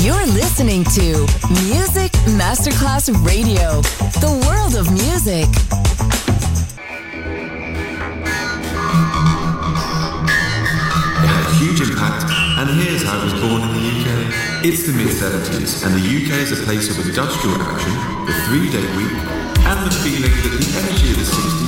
You're listening to Music Masterclass Radio, the world of music. It had huge impact, and here's how it was born in the UK. It's the mid 70s, and the UK is a place of industrial action, the three day week, and the feeling that the energy of the 60s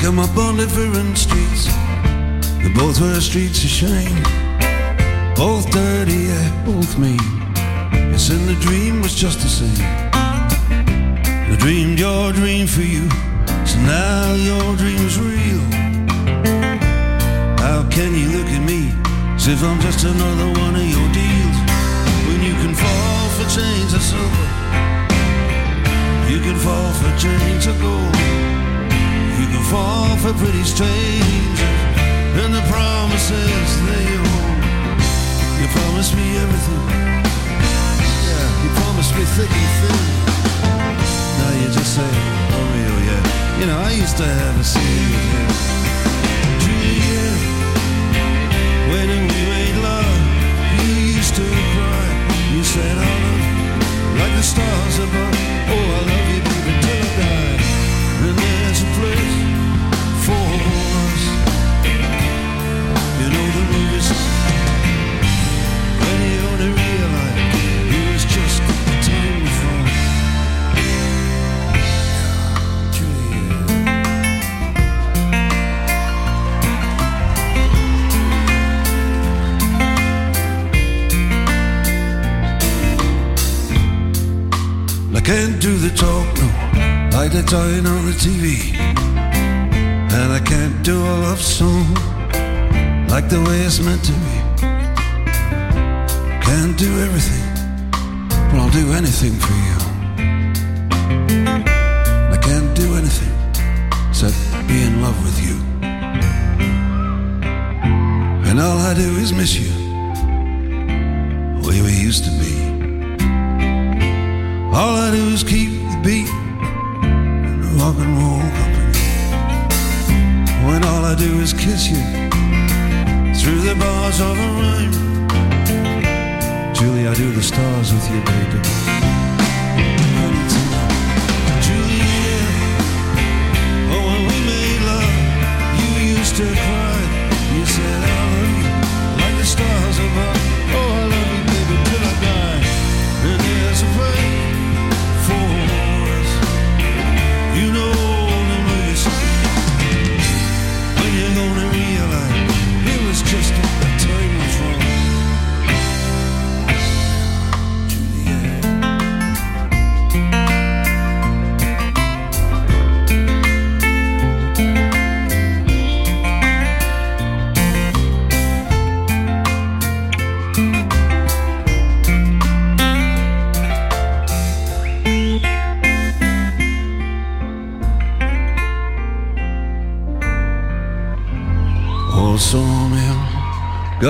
Come up on different streets. They both were streets of shame. Both dirty, yeah, both mean. Yes, and the dream was just the same. I dreamed your dream for you, so now your dream's real. How can you look at me as if I'm just another one of your deals? When you can fall for chains of silver, you can fall for chains of gold, can fall for pretty strangers, and the promises they hold. You promised me everything, yeah, you promised me thick and thin. Now you just say, Romeo, yeah. You know, I used to have a scene with him. When we made love, you used to cry. You said, I love you, like the stars above. Oh, I love you, can't do the talk, no, like they're talking on the TV. And I can't do a love song like the way it's meant to be. Can't do everything, but I'll do anything for you. I can't do anything except be in love with you. And all I do is miss you, the way we used to be. All I do is keep the beat in the rock and roll company. When all I do is kiss you through the bars of a rhyme. Julie, I do the stars with you, baby. Julia, oh,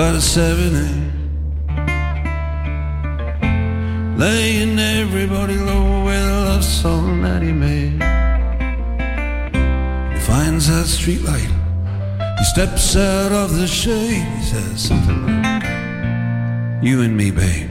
got a seven eight. Laying everybody low with a love song that he made. He finds that street light. He steps out of the shade. He says something like, You and me, babe.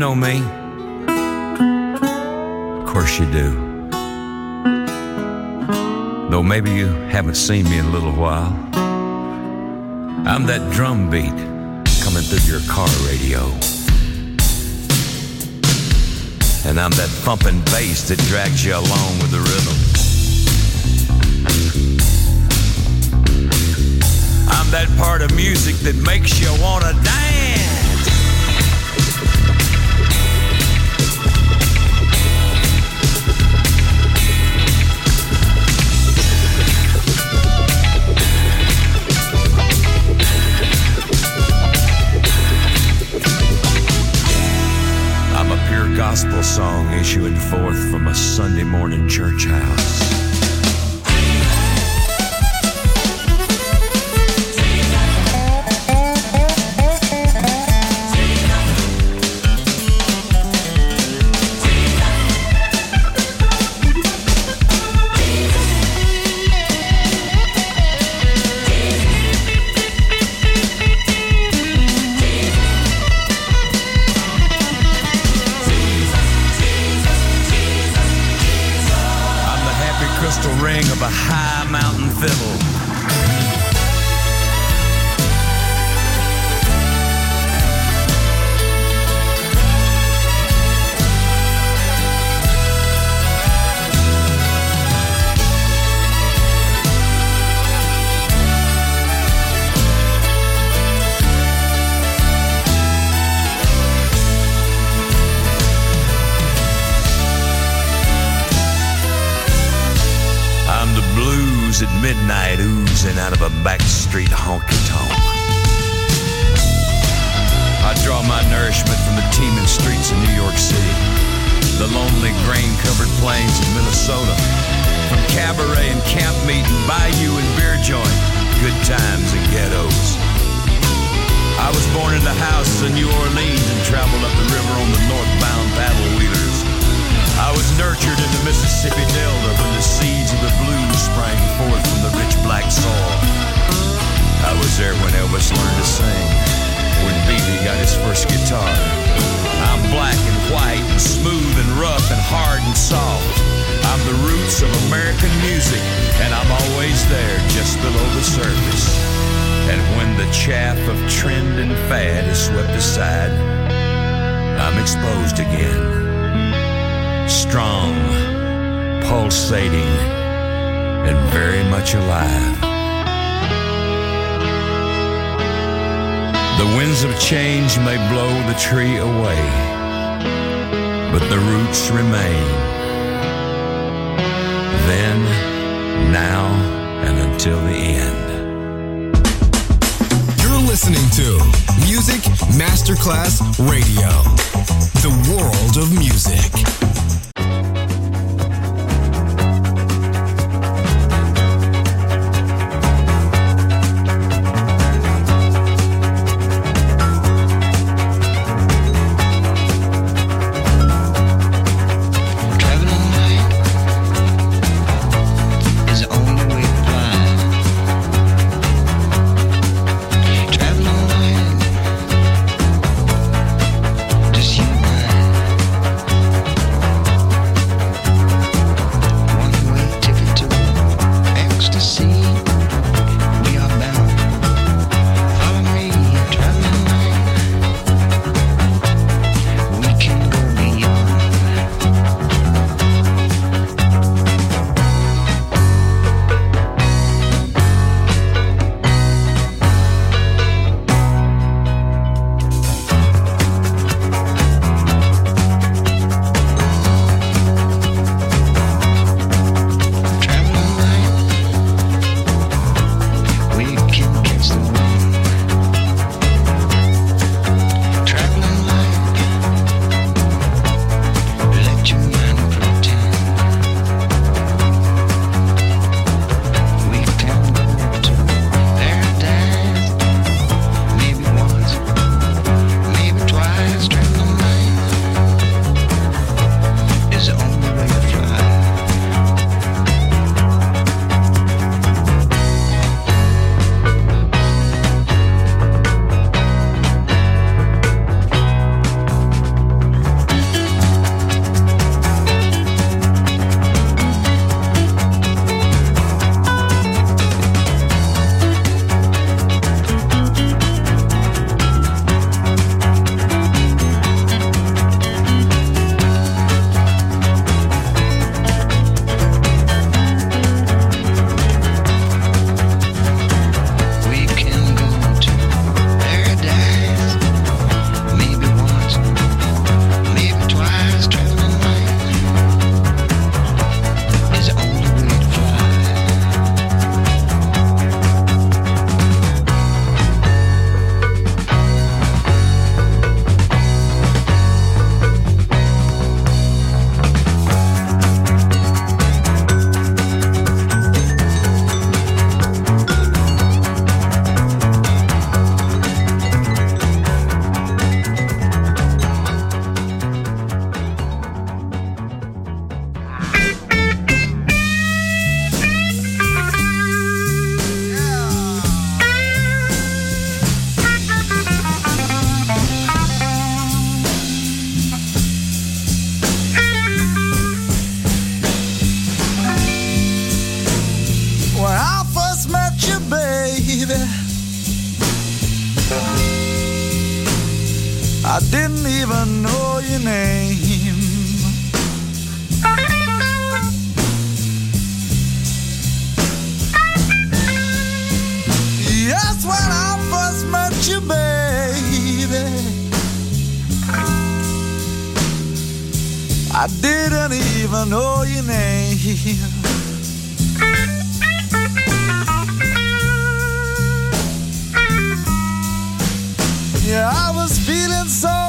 know me. Of course you do. Though maybe you haven't seen me in a little while. I'm that drum beat coming through your car radio. And I'm that thumping bass that drags you along with the rhythm. I'm that part of music that makes you wanna dance. song issuing forth from a Sunday morning church house. The winds of change may blow the tree away, but the roots remain. Then, now, and until the end. You're listening to Music Masterclass Radio, the world of music. I didn't even know your name. Yeah, I was feeling so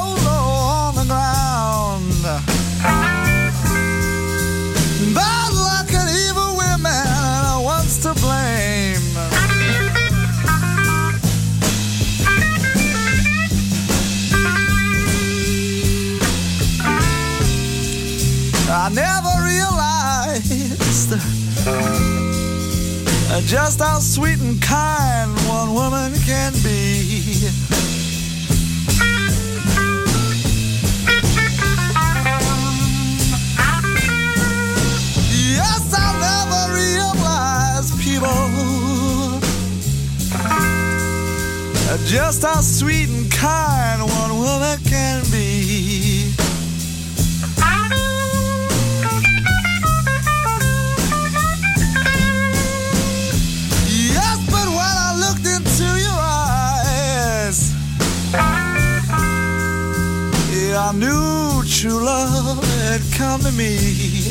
just how sweet and kind one woman can be. Yes, I never realized people just how sweet and kind one woman true love had come to me.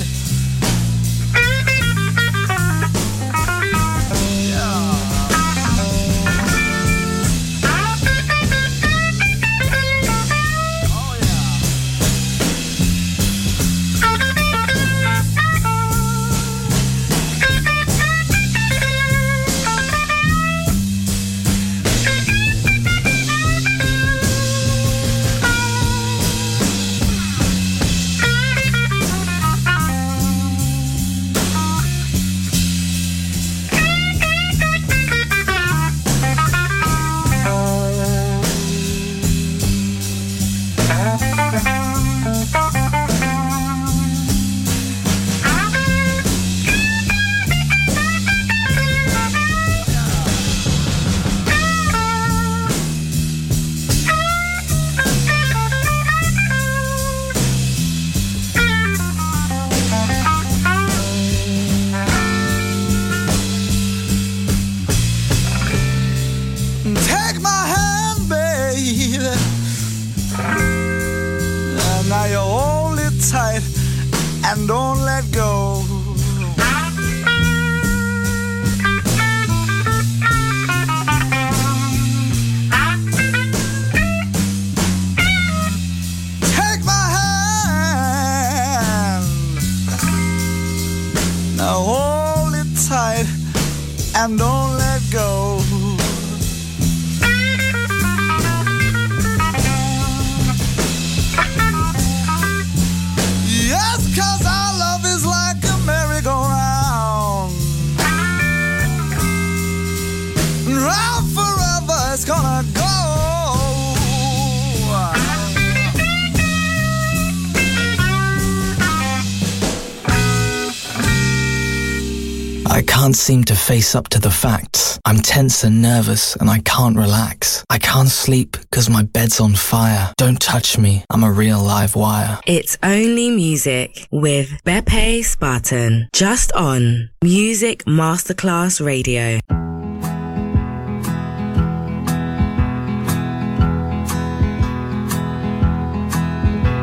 Seem to face up to the facts. I'm tense and nervous and I can't relax. I can't sleep because my bed's on fire. Don't touch me, I'm a real live wire. It's only music with Beppe Spatten. Just on Music Masterclass Radio.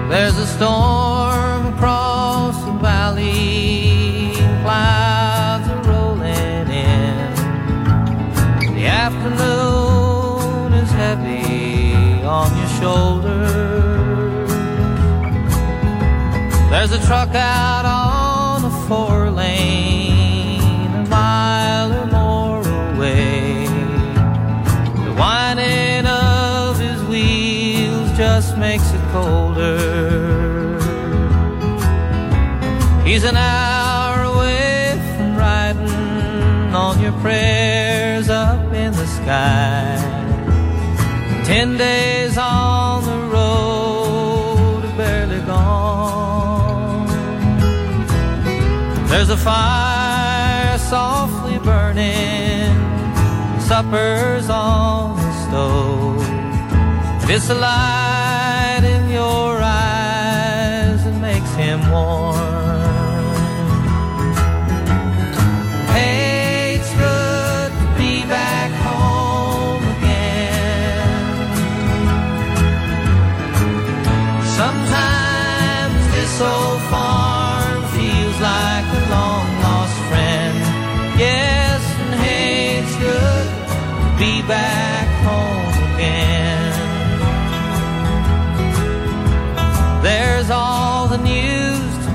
There's a storm across the valley, truck out on the four lane, a mile or more away. The whining of his wheels just makes it colder. He's an fire softly burning, supper's on the stove. This light in your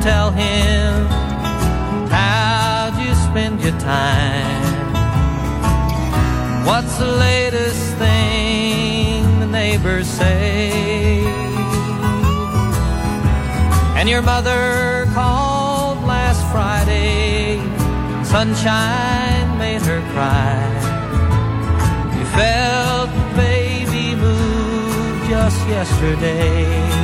tell him how'd you spend your time? What's the latest thing the neighbors say? And your mother called last Friday, sunshine made her cry. You felt the baby move just yesterday.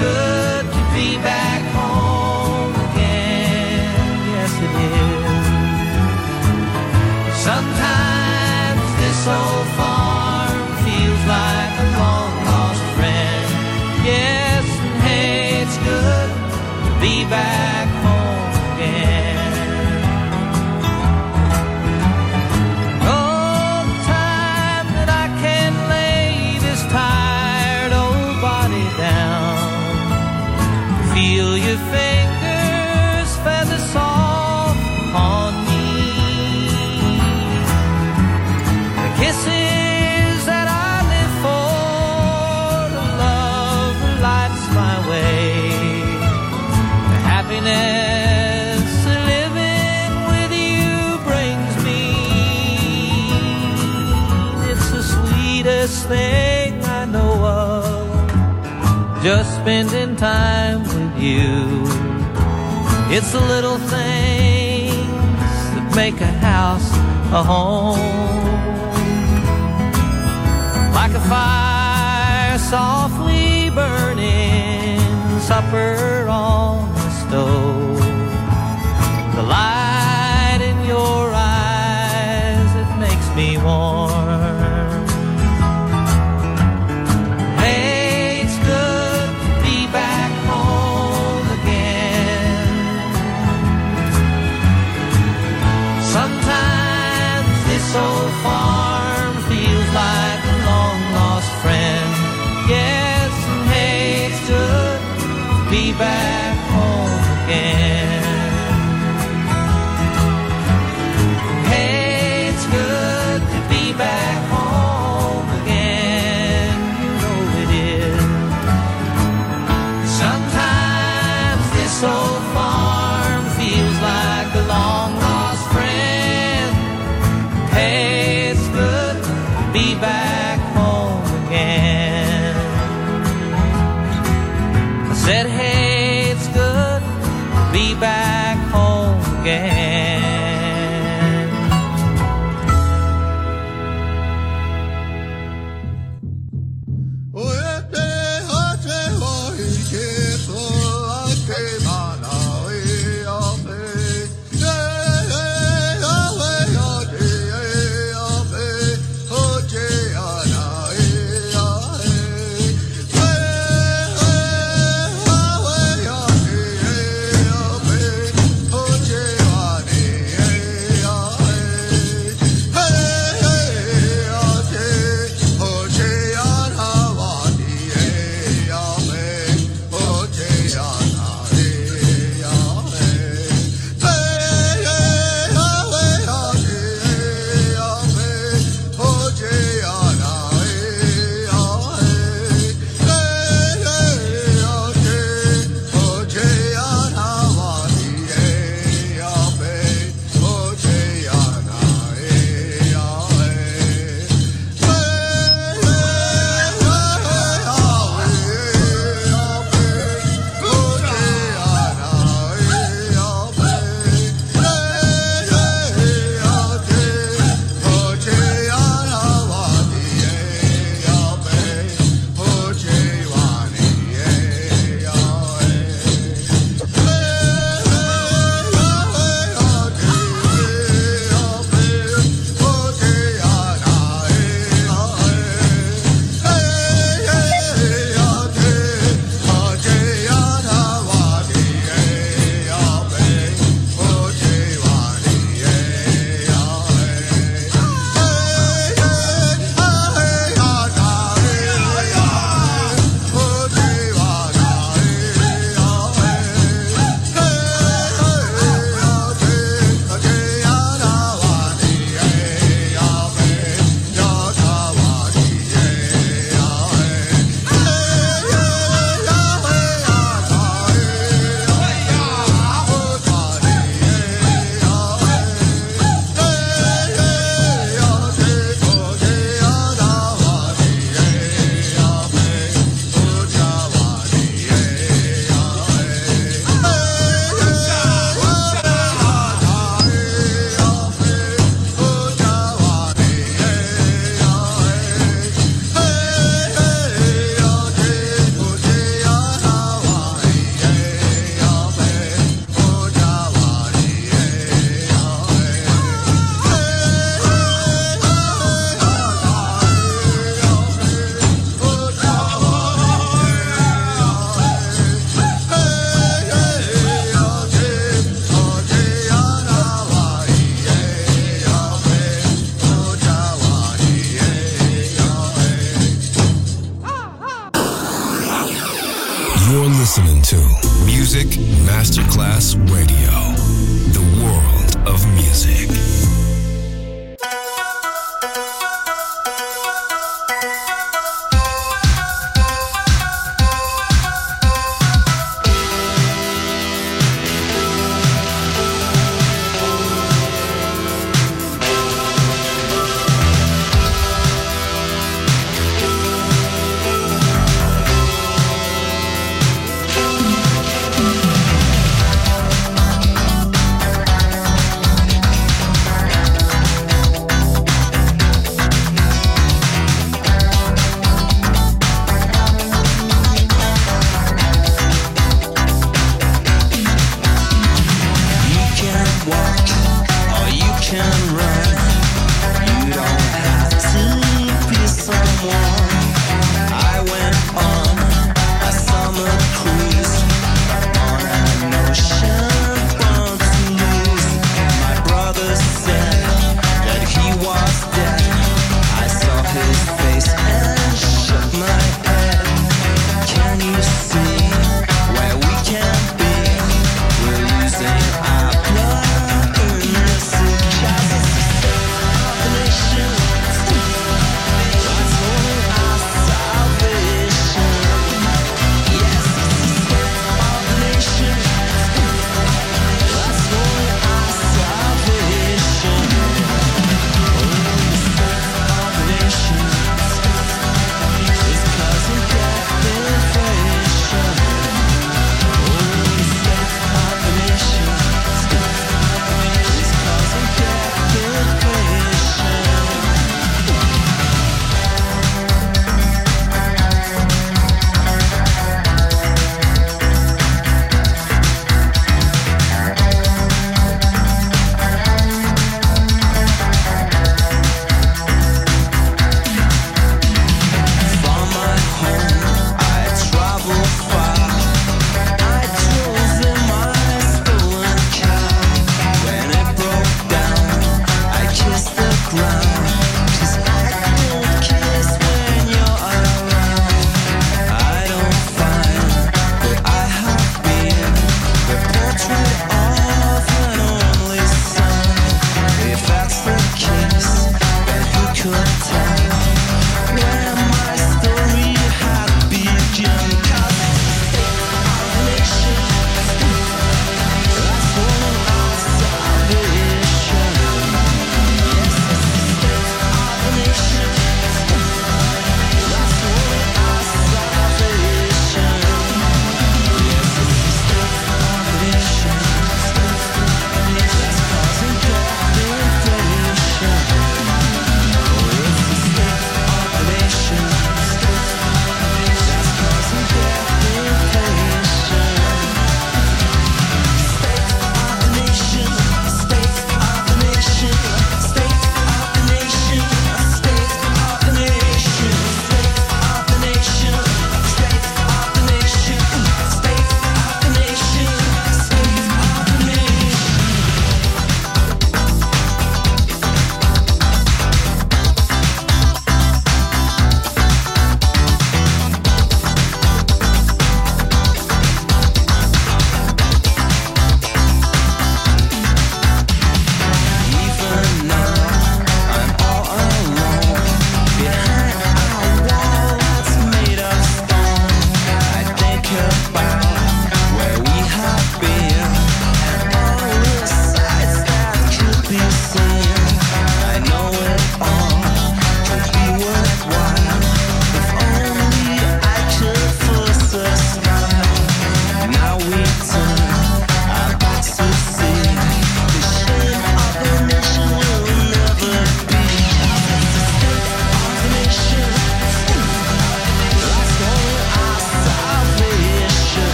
good to be back home again. Yes, it is. Sometimes this old farm feels like a long lost friend. Yes, and hey, it's good to be back. just spending time with you. It's the little things that make a house a home. Like a fire softly burning, supper on